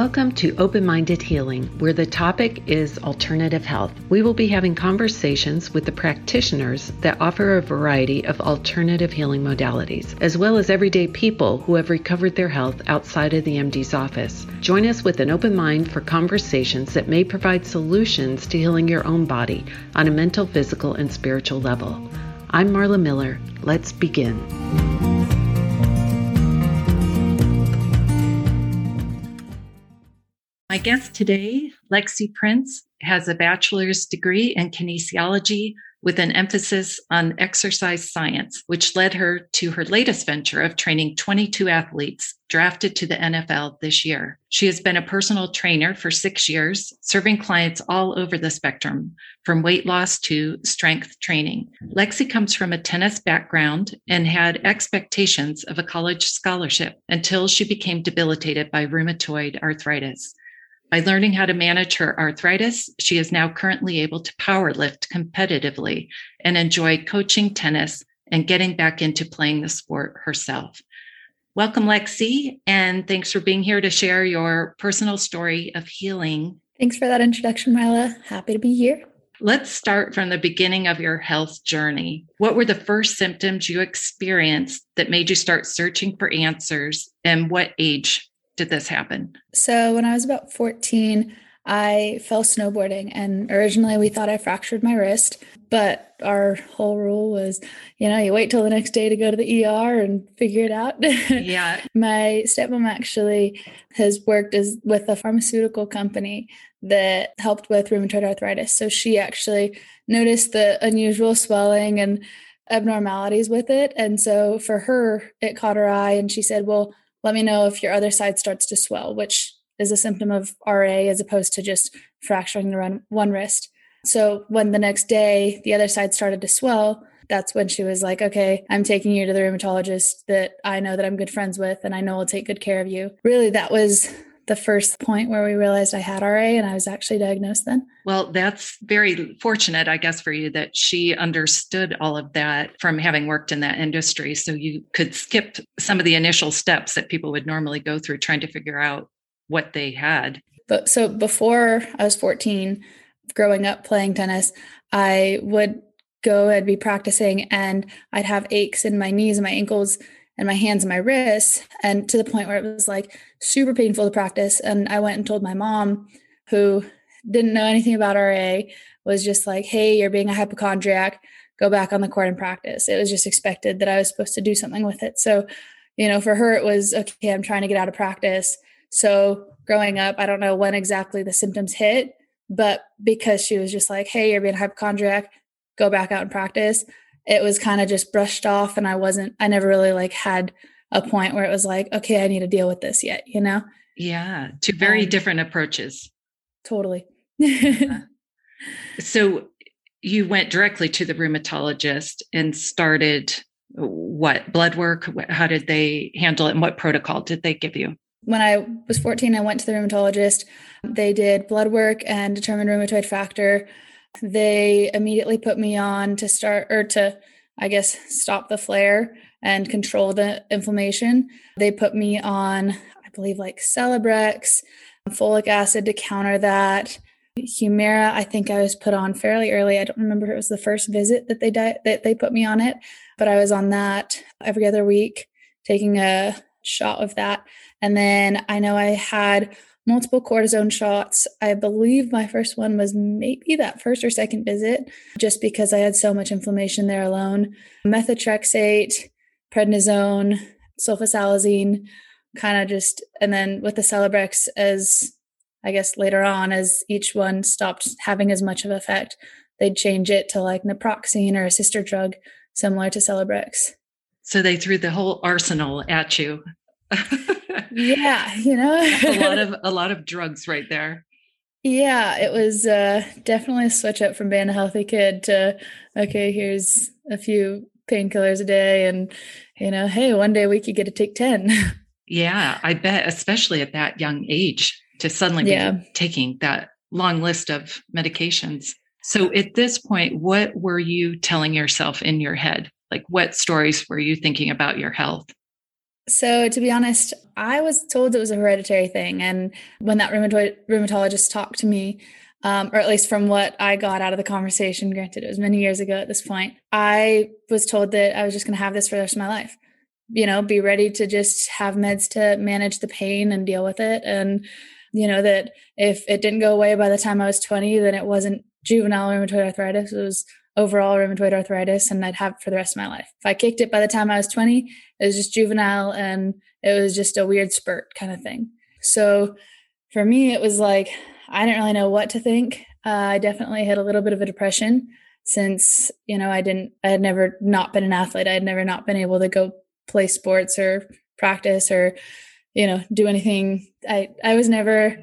Welcome to Open Minded Healing, where the topic is alternative health. We will be having conversations with the practitioners that offer a variety of alternative healing modalities, as well as everyday people who have recovered their health outside of the MD's office. Join us with an open mind for conversations that may provide solutions to healing your own body on a mental, physical, and spiritual level. I'm Marla Miller. Let's begin. My guest today, Lexi Prince, has a bachelor's degree in kinesiology with an emphasis on exercise science, which led her to her latest venture of training 22 athletes drafted to the NFL this year. She has been a personal trainer for six years, serving clients all over the spectrum, from weight loss to strength training. Lexi comes from a tennis background and had expectations of a college scholarship until she became debilitated by rheumatoid arthritis. By learning how to manage her arthritis, she is now currently able to power lift competitively and enjoy coaching tennis and getting back into playing the sport herself. Welcome, Lexi, and thanks for being here to share your personal story of healing. Thanks for that introduction, Marla. Happy to be here. Let's start from the beginning of your health journey. What were the first symptoms you experienced that made you start searching for answers, and what age did this happen? So, when I was about 14, I fell snowboarding, and originally we thought I fractured my wrist, but our whole rule was, you know, you wait till the next day to go to the ER and figure it out. Yeah. my stepmom actually has worked as with a pharmaceutical company that helped with rheumatoid arthritis. So she actually noticed the unusual swelling and abnormalities with it. And so for her, it caught her eye, and she said, Well, let me know if your other side starts to swell, which is a symptom of RA as opposed to just fracturing the one wrist. So when the next day the other side started to swell, that's when she was like, okay, I'm taking you to the rheumatologist that I know that I'm good friends with and I know will take good care of you. Really, that was the first point where we realized I had RA and I was actually diagnosed then. Well, that's very fortunate, I guess, for you that she understood all of that from having worked in that industry. So you could skip some of the initial steps that people would normally go through trying to figure out what they had. But so before I was 14, growing up playing tennis, I would go and be practicing and I'd have aches in my knees and my ankles and my hands and my wrists and to the point where it was like super painful to practice. And i went and told my mom who didn't know anything about ra was just like hey you're being a hypochondriac. Go back on the court and practice. It was just expected that i was supposed to do something with it. So you know for her it was okay i'm trying to get out of practice. So growing up i don't know when exactly the symptoms hit but because she was just like hey you're being a hypochondriac. Go back out and practice it was kind of just brushed off and I wasn't I never really like had a point where it was like, okay, I need to deal with this yet, you know? Yeah, two very um, different approaches. Totally. yeah. So you went directly to the rheumatologist and started what blood work? How did they handle it and what protocol did they give you? When I was 14, I went to the rheumatologist. They did blood work and determined rheumatoid factor they immediately put me on to start or to, I guess, stop the flare and control the inflammation. They put me on, I believe, like Celebrex, folic acid to counter that. Humira, I think I was put on fairly early. I don't remember if it was the first visit that they di- that they put me on it, but I was on that every other week, taking a shot of that. And then I know I had multiple cortisone shots. I believe my first one was maybe that first or second visit, just because I had so much inflammation there alone. Methotrexate, prednisone, sulfasalazine, kind of just, and then with the Celebrex as I guess later on, as each one stopped having as much of effect, they'd change it to like naproxen or a sister drug similar to Celebrex. So they threw the whole arsenal at you. yeah, you know, a lot of a lot of drugs right there. Yeah, it was uh, definitely a switch up from being a healthy kid to okay, here's a few painkillers a day, and you know, hey, one day we could get to take ten. Yeah, I bet, especially at that young age, to suddenly yeah. be taking that long list of medications. So at this point, what were you telling yourself in your head? Like, what stories were you thinking about your health? So, to be honest, I was told it was a hereditary thing. And when that rheumatoid, rheumatologist talked to me, um, or at least from what I got out of the conversation, granted, it was many years ago at this point, I was told that I was just going to have this for the rest of my life. You know, be ready to just have meds to manage the pain and deal with it. And, you know, that if it didn't go away by the time I was 20, then it wasn't juvenile rheumatoid arthritis. It was overall rheumatoid arthritis and I'd have it for the rest of my life. If I kicked it by the time I was 20, it was just juvenile and it was just a weird spurt kind of thing. So for me, it was like, I didn't really know what to think. Uh, I definitely had a little bit of a depression since, you know, I didn't, I had never not been an athlete. I had never not been able to go play sports or practice or, you know, do anything. I, I was never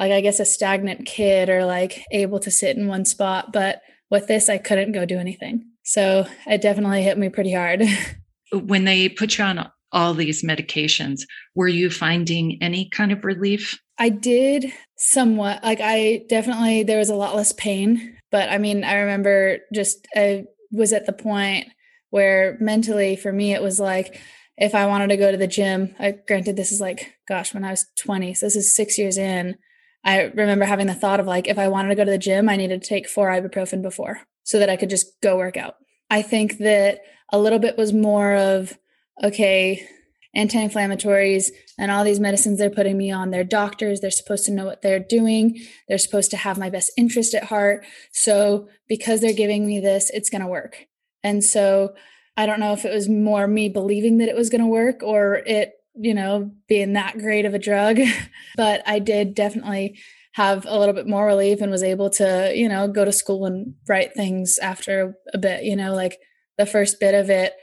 like, I guess, a stagnant kid or like able to sit in one spot. But with this, I couldn't go do anything. So it definitely hit me pretty hard. when they put you on all these medications, were you finding any kind of relief? I did somewhat. Like, I definitely, there was a lot less pain. But I mean, I remember just, I was at the point where mentally for me, it was like, if I wanted to go to the gym, I granted this is like, gosh, when I was 20, so this is six years in. I remember having the thought of like, if I wanted to go to the gym, I needed to take four ibuprofen before so that I could just go work out. I think that a little bit was more of, okay, anti inflammatories and all these medicines they're putting me on, they're doctors, they're supposed to know what they're doing, they're supposed to have my best interest at heart. So because they're giving me this, it's going to work. And so I don't know if it was more me believing that it was going to work or it you know, being that great of a drug. but I did definitely have a little bit more relief and was able to, you know, go to school and write things after a bit, you know, like the first bit of it,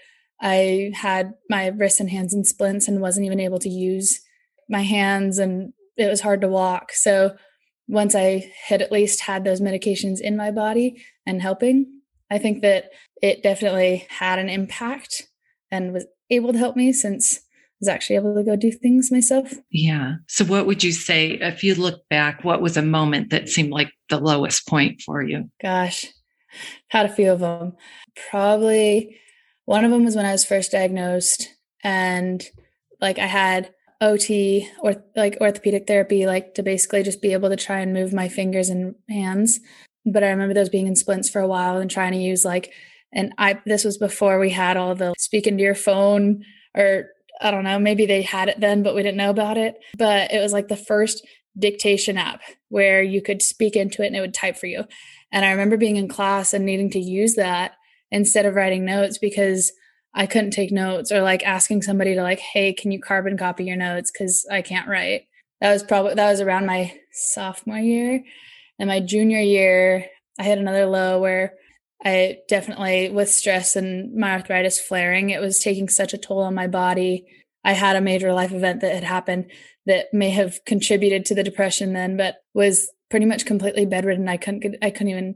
I had my wrists and hands in splints and wasn't even able to use my hands and it was hard to walk. So once I had at least had those medications in my body and helping, I think that it definitely had an impact and was able to help me since was actually able to go do things myself. Yeah. So, what would you say if you look back? What was a moment that seemed like the lowest point for you? Gosh, had a few of them. Probably one of them was when I was first diagnosed, and like I had OT or like orthopedic therapy, like to basically just be able to try and move my fingers and hands. But I remember those being in splints for a while and trying to use like, and I this was before we had all the speaking to your phone or I don't know, maybe they had it then, but we didn't know about it. But it was like the first dictation app where you could speak into it and it would type for you. And I remember being in class and needing to use that instead of writing notes because I couldn't take notes or like asking somebody to like, hey, can you carbon copy your notes? Cause I can't write. That was probably that was around my sophomore year. And my junior year, I had another low where I definitely, with stress and my arthritis flaring, it was taking such a toll on my body. I had a major life event that had happened that may have contributed to the depression then, but was pretty much completely bedridden. I couldn't I couldn't even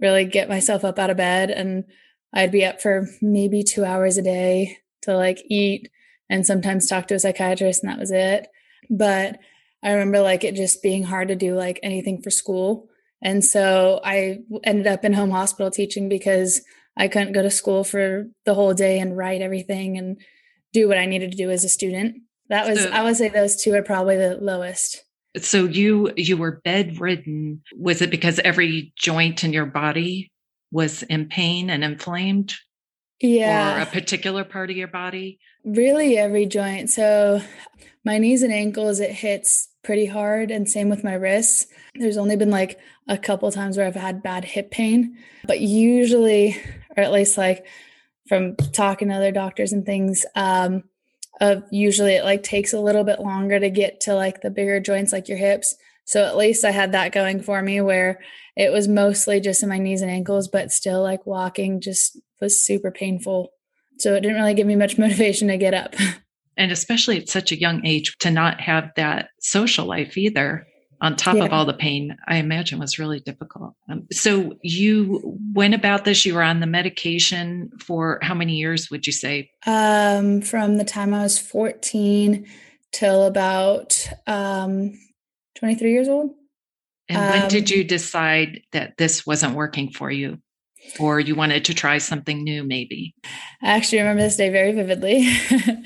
really get myself up out of bed. And I'd be up for maybe two hours a day to like eat and sometimes talk to a psychiatrist, and that was it. But I remember like it just being hard to do like anything for school and so I ended up in home hospital teaching because I couldn't go to school for the whole day and write everything and do what I needed to do as a student. That was so, I would say those two are probably the lowest. So you you were bedridden. Was it because every joint in your body was in pain and inflamed? Yeah. Or a particular part of your body? Really every joint. So my knees and ankles it hits pretty hard and same with my wrists. There's only been like a couple times where I've had bad hip pain, but usually, or at least like from talking to other doctors and things, um, of usually it like takes a little bit longer to get to like the bigger joints like your hips. So at least I had that going for me where it was mostly just in my knees and ankles, but still like walking just was super painful. So it didn't really give me much motivation to get up. And especially at such a young age to not have that social life either on top yeah. of all the pain, I imagine was really difficult. Um, so you went about this, you were on the medication for how many years would you say? Um, from the time I was 14 till about um, 23 years old. And when um, did you decide that this wasn't working for you? Or you wanted to try something new, maybe? I actually remember this day very vividly.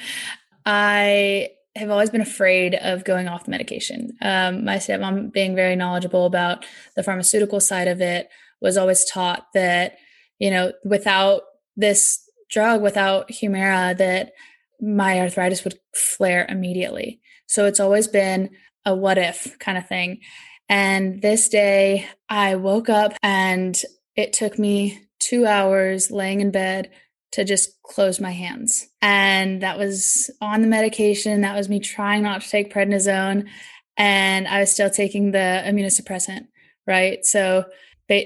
I have always been afraid of going off the medication. Um, my stepmom, being very knowledgeable about the pharmaceutical side of it, was always taught that, you know, without this drug, without Humira, that my arthritis would flare immediately. So it's always been a what if kind of thing. And this day I woke up and it took me two hours laying in bed to just close my hands. And that was on the medication. That was me trying not to take prednisone. And I was still taking the immunosuppressant, right? So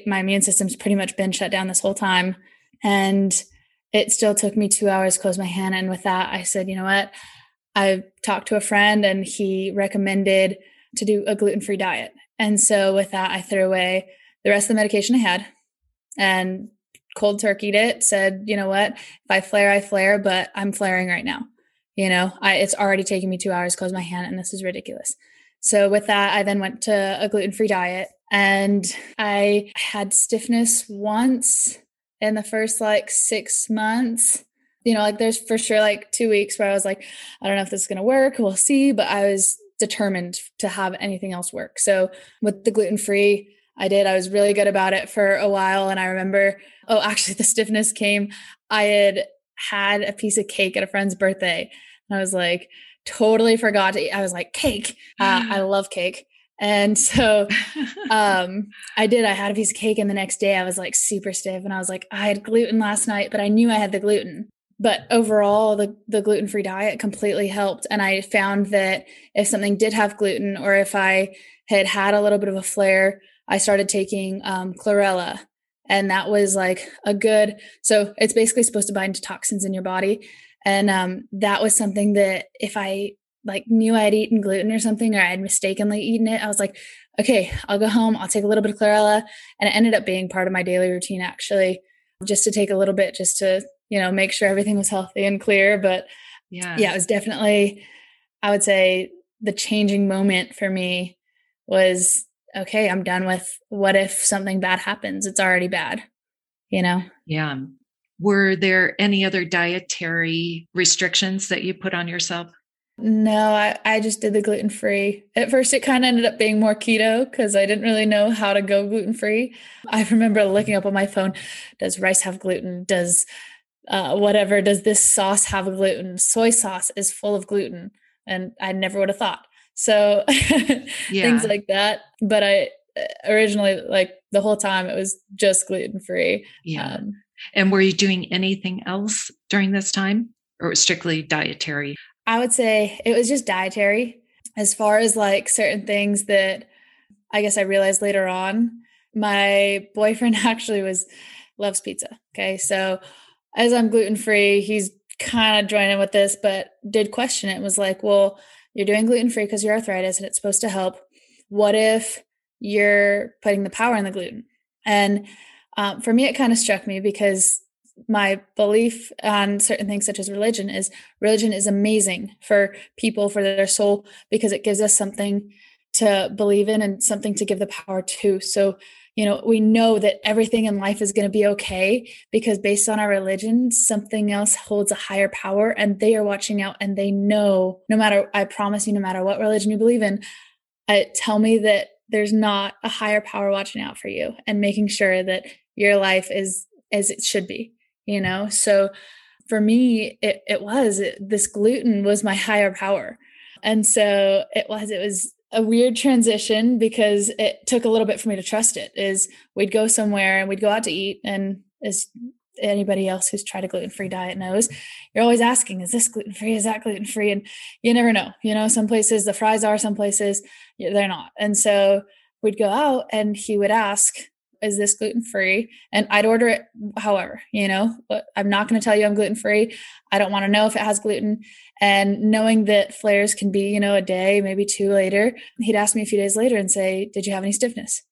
my immune system's pretty much been shut down this whole time. And it still took me two hours to close my hand. And with that, I said, you know what? I talked to a friend and he recommended to do a gluten free diet. And so with that, I threw away the rest of the medication I had and cold turkeyed it, said, you know what, if I flare, I flare, but I'm flaring right now. You know, I, it's already taking me two hours to close my hand, and this is ridiculous. So with that, I then went to a gluten free diet, and I had stiffness once in the first like six months. You know, like there's for sure like two weeks where I was like, I don't know if this is going to work. We'll see. But I was determined to have anything else work. So with the gluten free, I did. I was really good about it for a while. And I remember, oh, actually, the stiffness came. I had had a piece of cake at a friend's birthday. And I was like, totally forgot to eat. I was like, cake. Uh, I love cake. And so um, I did. I had a piece of cake, and the next day I was like super stiff. And I was like, I had gluten last night, but I knew I had the gluten. But overall, the, the gluten free diet completely helped. And I found that if something did have gluten, or if I had had a little bit of a flare, I started taking um, chlorella. And that was like a good, so it's basically supposed to bind to toxins in your body. And um, that was something that if I like knew I had eaten gluten or something, or I had mistakenly eaten it, I was like, okay, I'll go home, I'll take a little bit of chlorella. And it ended up being part of my daily routine actually, just to take a little bit, just to, you know, make sure everything was healthy and clear. But yeah, yeah, it was definitely, I would say the changing moment for me was okay, I'm done with what if something bad happens? It's already bad, you know? Yeah. Were there any other dietary restrictions that you put on yourself? No, I, I just did the gluten free. At first, it kind of ended up being more keto because I didn't really know how to go gluten free. I remember looking up on my phone Does rice have gluten? Does uh, whatever, does this sauce have gluten? Soy sauce is full of gluten. And I never would have thought. So yeah. things like that. But I uh, originally, like the whole time, it was just gluten free. Yeah. Um, and were you doing anything else during this time or strictly dietary? I would say it was just dietary. As far as like certain things that I guess I realized later on, my boyfriend actually was loves pizza. Okay. So as I'm gluten free, he's kind of joining with this, but did question it was like, well, you're doing gluten free because you're arthritis and it's supposed to help. What if you're putting the power in the gluten? And um, for me, it kind of struck me because my belief on certain things such as religion is religion is amazing for people for their soul because it gives us something to believe in and something to give the power to so you know we know that everything in life is going to be okay because based on our religion something else holds a higher power and they are watching out and they know no matter i promise you no matter what religion you believe in uh, tell me that there's not a higher power watching out for you and making sure that your life is as it should be you know? So for me it, it was it, this gluten was my higher power. And so it was it was a weird transition because it took a little bit for me to trust it is we'd go somewhere and we'd go out to eat and as anybody else who's tried a gluten-free diet knows you're always asking is this gluten-free? Is that gluten-free? And you never know you know some places the fries are some places they're not. And so we'd go out and he would ask is this gluten free? And I'd order it however, you know, but I'm not going to tell you I'm gluten free. I don't want to know if it has gluten. And knowing that flares can be, you know, a day, maybe two later, he'd ask me a few days later and say, Did you have any stiffness?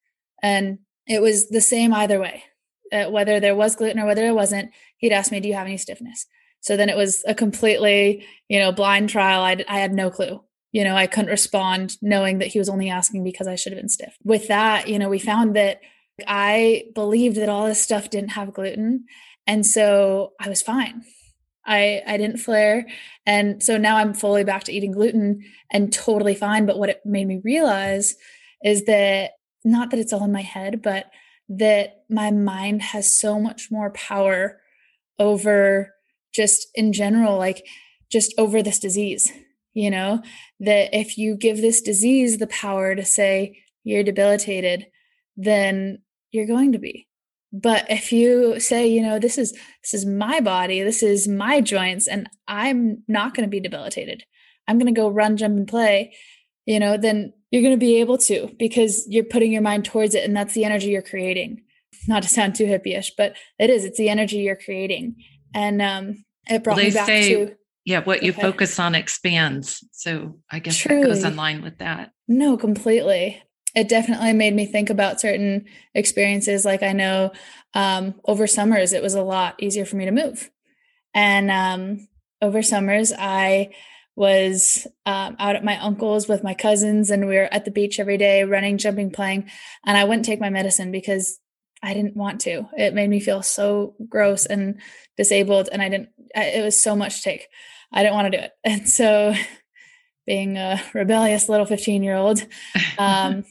And it was the same either way. Uh, whether there was gluten or whether there wasn't, he'd ask me, Do you have any stiffness? So then it was a completely, you know, blind trial. I, I had no clue you know, I couldn't respond knowing that he was only asking because I should have been stiff. With that, you know, we found that I believed that all this stuff didn't have gluten. And so I was fine. I I didn't flare. And so now I'm fully back to eating gluten and totally fine. But what it made me realize is that not that it's all in my head, but that my mind has so much more power over just in general, like just over this disease. You know, that if you give this disease the power to say you're debilitated, then you're going to be. But if you say, you know, this is this is my body, this is my joints, and I'm not going to be debilitated. I'm going to go run, jump, and play. You know, then you're going to be able to because you're putting your mind towards it, and that's the energy you're creating. Not to sound too hippie-ish, but it is. It's the energy you're creating, and um, it brought well, me back say, to yeah, what you okay. focus on expands. So I guess Truly. that goes in line with that. No, completely. It definitely made me think about certain experiences. Like I know um, over summers, it was a lot easier for me to move. And um, over summers, I was um, out at my uncle's with my cousins, and we were at the beach every day, running, jumping, playing. And I wouldn't take my medicine because I didn't want to. It made me feel so gross and disabled, and I didn't. It was so much to take. I didn't want to do it. And so, being a rebellious little 15 year old, um,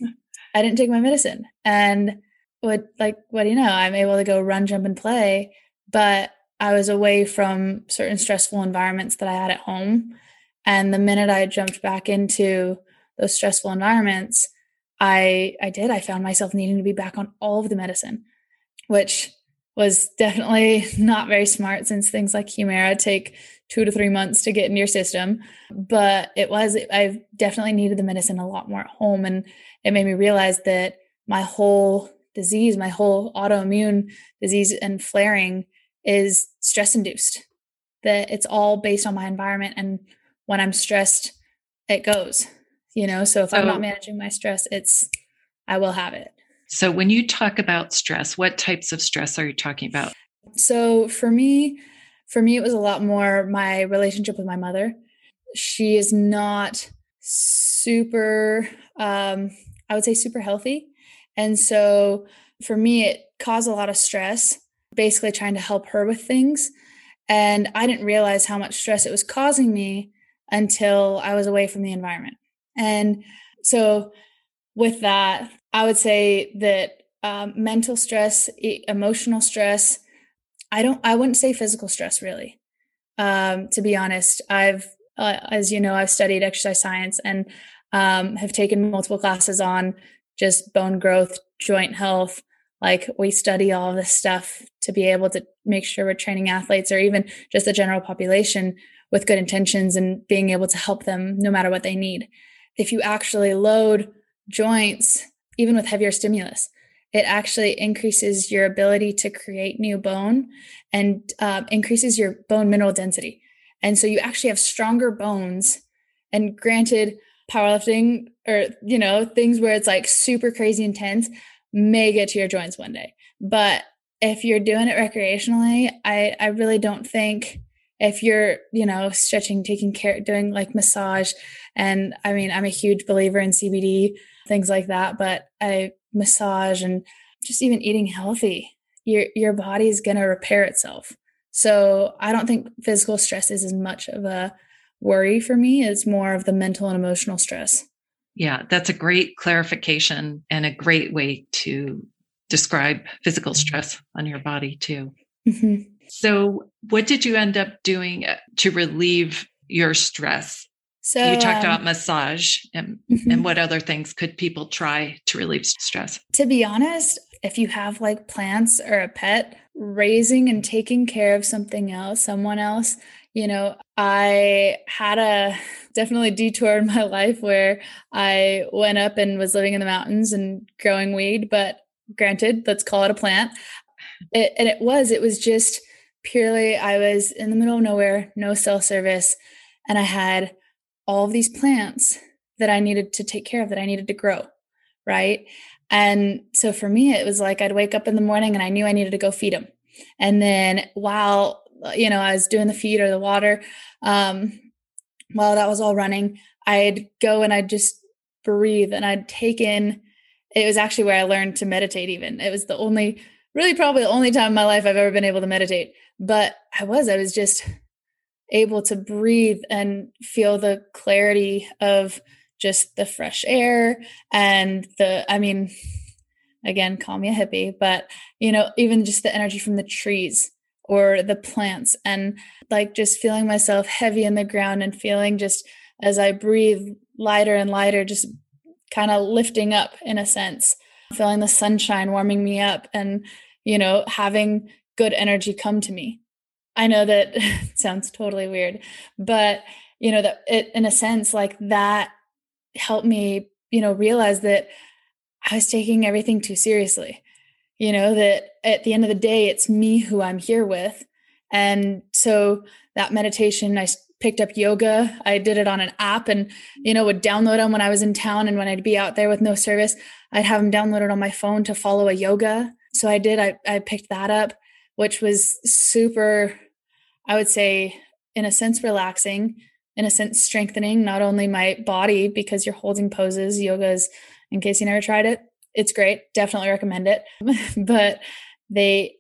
I didn't take my medicine. And what, like, what do you know? I'm able to go run, jump, and play, but I was away from certain stressful environments that I had at home. And the minute I jumped back into those stressful environments, I I did. I found myself needing to be back on all of the medicine, which was definitely not very smart since things like Humira take two to three months to get in your system. But it was, I definitely needed the medicine a lot more at home. And it made me realize that my whole disease, my whole autoimmune disease and flaring is stress induced, that it's all based on my environment. And when I'm stressed, it goes, you know? So if I'm not oh. managing my stress, it's, I will have it. So when you talk about stress, what types of stress are you talking about? So for me, for me, it was a lot more my relationship with my mother. She is not super, um, I would say, super healthy. And so for me, it caused a lot of stress, basically trying to help her with things. And I didn't realize how much stress it was causing me until I was away from the environment. And so, with that, I would say that um, mental stress, emotional stress, I don't, I wouldn't say physical stress really. Um, to be honest, I've, uh, as you know, I've studied exercise science and um, have taken multiple classes on just bone growth, joint health. Like we study all this stuff to be able to make sure we're training athletes or even just the general population with good intentions and being able to help them no matter what they need. If you actually load joints, even with heavier stimulus, it actually increases your ability to create new bone and uh, increases your bone mineral density. And so you actually have stronger bones. And granted, powerlifting or, you know, things where it's like super crazy intense may get to your joints one day. But if you're doing it recreationally, I, I really don't think if you're, you know, stretching, taking care, doing like massage. And I mean, I'm a huge believer in CBD, things like that, but I massage and just even eating healthy, your your body is going to repair itself. So I don't think physical stress is as much of a worry for me. It's more of the mental and emotional stress. Yeah, that's a great clarification and a great way to describe physical stress on your body too. Mm-hmm. So, what did you end up doing to relieve your stress? So you talked um, about massage and, mm-hmm. and what other things could people try to relieve stress? To be honest, if you have like plants or a pet, raising and taking care of something else, someone else, you know, I had a definitely detour in my life where I went up and was living in the mountains and growing weed, but granted, let's call it a plant. It, and it was, it was just purely, I was in the middle of nowhere, no cell service, and I had all of these plants that I needed to take care of, that I needed to grow. Right. And so for me, it was like I'd wake up in the morning and I knew I needed to go feed them. And then while, you know, I was doing the feed or the water, um, while that was all running, I'd go and I'd just breathe and I'd take in. It was actually where I learned to meditate, even. It was the only, really, probably the only time in my life I've ever been able to meditate. But I was, I was just able to breathe and feel the clarity of just the fresh air and the, I mean, again, call me a hippie, but you know, even just the energy from the trees or the plants and like just feeling myself heavy in the ground and feeling just as I breathe lighter and lighter, just kind of lifting up in a sense, feeling the sunshine warming me up and, you know, having good energy come to me. I know that sounds totally weird, but you know that it in a sense like that helped me, you know, realize that I was taking everything too seriously. You know, that at the end of the day, it's me who I'm here with. And so that meditation, I picked up yoga. I did it on an app and, you know, would download them when I was in town. And when I'd be out there with no service, I'd have them downloaded on my phone to follow a yoga. So I did, I, I picked that up, which was super, I would say, in a sense, relaxing, in a sense, strengthening not only my body because you're holding poses. Yoga is in case you never tried it. It's great. Definitely recommend it. but they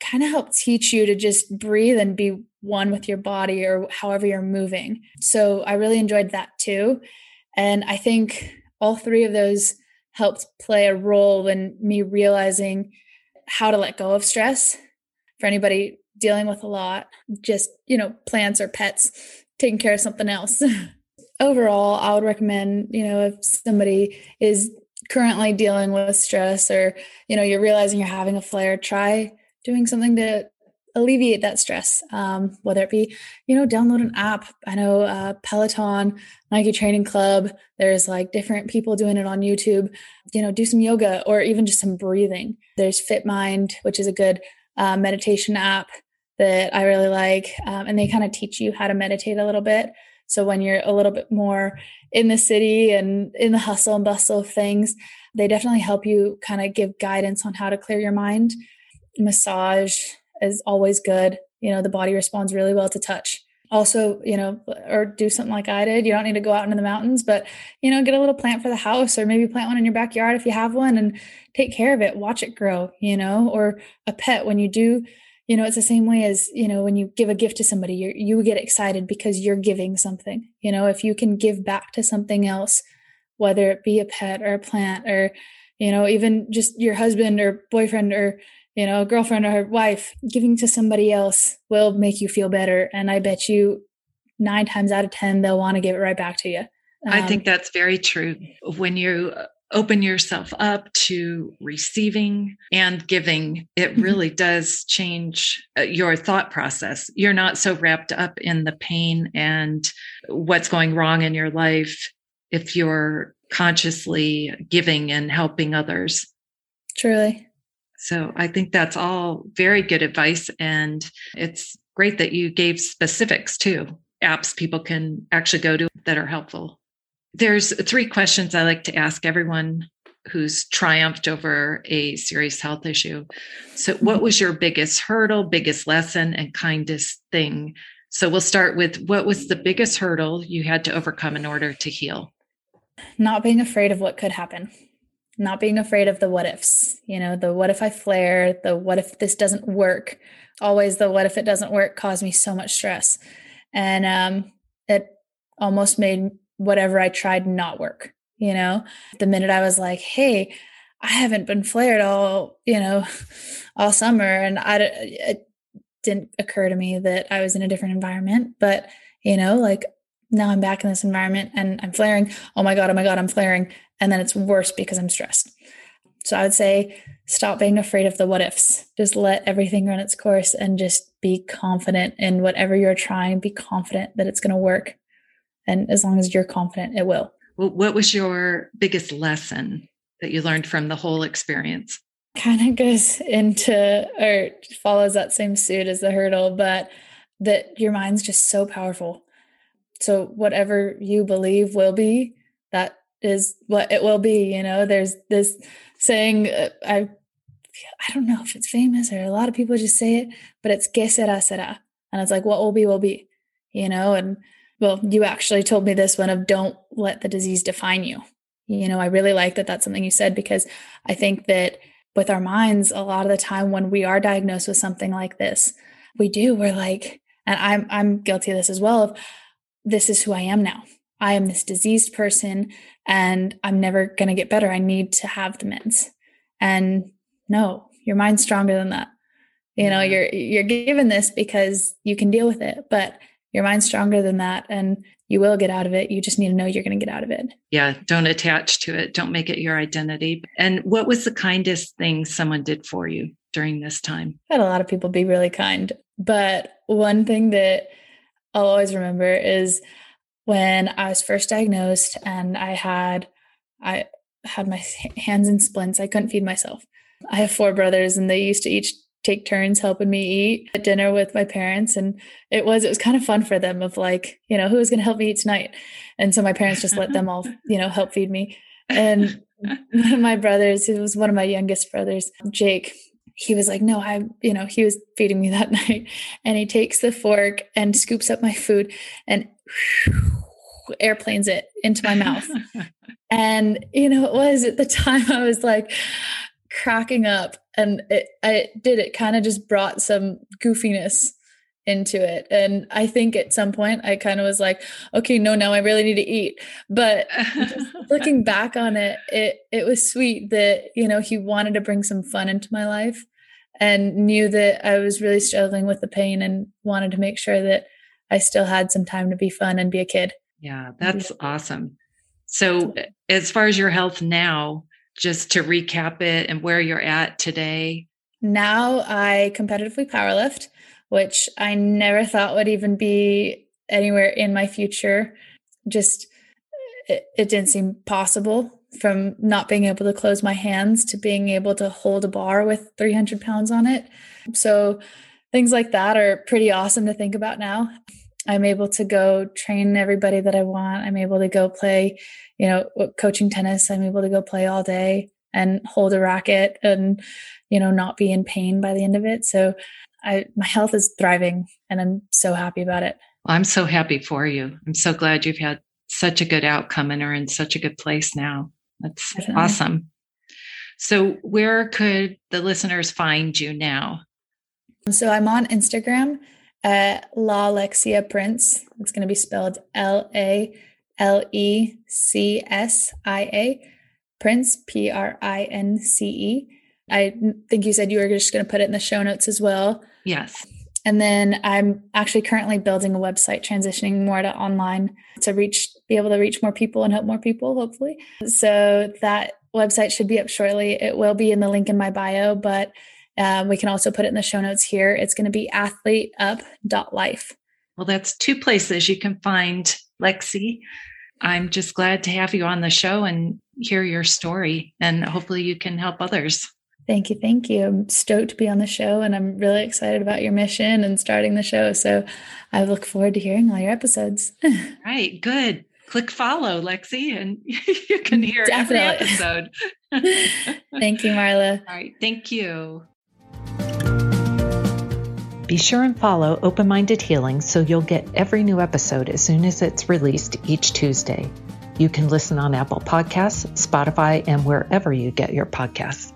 kind of help teach you to just breathe and be one with your body or however you're moving. So I really enjoyed that too. And I think all three of those helped play a role in me realizing how to let go of stress for anybody dealing with a lot, just, you know, plants or pets, taking care of something else. overall, I would recommend, you know, if somebody is currently dealing with stress or, you know, you're realizing you're having a flare, try doing something to alleviate that stress, um, whether it be, you know, download an app. I know uh, Peloton, Nike Training Club, there's like different people doing it on YouTube. You know, do some yoga or even just some breathing. There's FitMind, which is a good uh, meditation app that I really like. Um, and they kind of teach you how to meditate a little bit. So when you're a little bit more in the city and in the hustle and bustle of things, they definitely help you kind of give guidance on how to clear your mind. Massage is always good. You know, the body responds really well to touch. Also, you know, or do something like I did. You don't need to go out into the mountains, but, you know, get a little plant for the house or maybe plant one in your backyard if you have one and take care of it. Watch it grow, you know, or a pet when you do you know it's the same way as you know when you give a gift to somebody you you get excited because you're giving something you know if you can give back to something else whether it be a pet or a plant or you know even just your husband or boyfriend or you know girlfriend or wife giving to somebody else will make you feel better. And i bet you nine times out of ten they'll want to give it right back to you. Um, i think that's very true. When you open yourself up to receiving and giving, it mm-hmm. really does change uh, your thought process. You're not so wrapped up in the pain and what's going wrong in your life if you're consciously giving and helping others. Truly. So I think that's all very good advice. And it's great that you gave specifics too, apps people can actually go to that are helpful. There's three questions I like to ask everyone who's triumphed over a serious health issue. So, what was your biggest hurdle, biggest lesson, and kindest thing? So, we'll start with what was the biggest hurdle you had to overcome in order to heal? Not being afraid of what could happen, not being afraid of the what ifs, you know, the what if I flare, the what if this doesn't work. Always the what if it doesn't work caused me so much stress. And um, it almost made whatever I tried not work. You know, the minute I was like, hey, I haven't been flared all, you know, all summer. And I, it didn't occur to me that I was in a different environment. But, you know, like now I'm back in this environment and I'm flaring. Oh my God, oh my God, I'm flaring. And then it's worse because I'm stressed. So I would say stop being afraid of the what ifs. Just let everything run its course and just be confident in whatever you're trying. Be confident that it's going to work. And as long as you're confident, it will. Well, what was your biggest lesson that you learned from the whole experience? Kind of goes into or follows that same suit as the hurdle, but that your mind's just so powerful. So whatever you believe will be, that is what it will be. You know, there's this saying uh, I I don't know if it's famous or a lot of people just say it, but it's que sera sera, and it's like what will be will be. You know, and well, you actually told me this one of don't let the disease define you. You know, I really like that that's something you said because I think that with our minds, a lot of the time when we are diagnosed with something like this, we do, we're like, And I'm I'm guilty of this as well of this is who I am now. I am this diseased person and I'm never going to get better. I need to have the meds. And no, your mind's stronger than that. You know, you're you're given this because you can deal with it, but your mind's stronger than that and you will get out of it. You just need to know you're going to get out of it. Yeah, don't attach to it. Don't make it your identity. And what was the kindest thing someone did for you during this time? I had a lot of people be really kind, but one thing that I'll always remember is when I was first diagnosed and I had I had my hands in splints. I couldn't feed myself. I have four brothers and they used to each take turns helping me eat at dinner with my parents and it was it was kind of fun for them of like you know who's going to help me eat tonight? And so my parents just let them all you know help feed me. And one of my brothers who was one of my youngest brothers jake he was like no i you know he was feeding me that night. And he takes the fork and scoops up my food and airplanes it into my mouth. And you know it was at the time i was like cracking up and it I did it kind of just brought some goofiness into it. And i think at some point i kind of was like okay no now i really need to eat. But looking back on it it it was sweet that you know he wanted to bring some fun into my life and knew that i was really struggling with the pain and wanted to make sure that i still had some time to be fun and be a kid. Yeah that's awesome. So as far as your health now just to recap it and where you're at today? Now I competitively powerlift, which I never thought would even be anywhere in my future. Just it, it didn't seem possible from not being able to close my hands to being able to hold a bar with 300 pounds on it. So things like that are pretty awesome to think about now. I'm able to go train everybody that I want. I'm able to go play, you know, coaching tennis. I'm able to go play all day and hold a racket and, you know, not be in pain by the end of it. So I, my health is thriving and I'm so happy about it. Well, I'm so happy for you. I'm so glad you've had such a good outcome and are in such a good place now. That's Definitely. awesome. So, where could the listeners find you now? So, I'm on Instagram uh, La Lexia Prince. It's going to be spelled L A L E C S I A. Prince, P R I N C E. I think you said you were just going to put it in the show notes as well. Yes. And then I'm actually currently building a website, transitioning more to online to reach, be able to reach more people and help more people, hopefully. So that website should be up shortly. It will be in the link in my bio, but um, we can also put it in the show notes here. It's going to be athleteup.life. Well, that's two places you can find Lexi. I'm just glad to have you on the show and hear your story, and hopefully you can help others. Thank you. Thank you. I'm stoked to be on the show, and I'm really excited about your mission and starting the show. So I look forward to hearing all your episodes. right. Good. Click follow, Lexi, and you can hear Definitely. every episode. thank you, Marla. All right. Thank you. Be sure and follow Open Minded Healing so you'll get every new episode as soon as it's released each Tuesday. You can listen on Apple Podcasts, Spotify, and wherever you get your podcasts.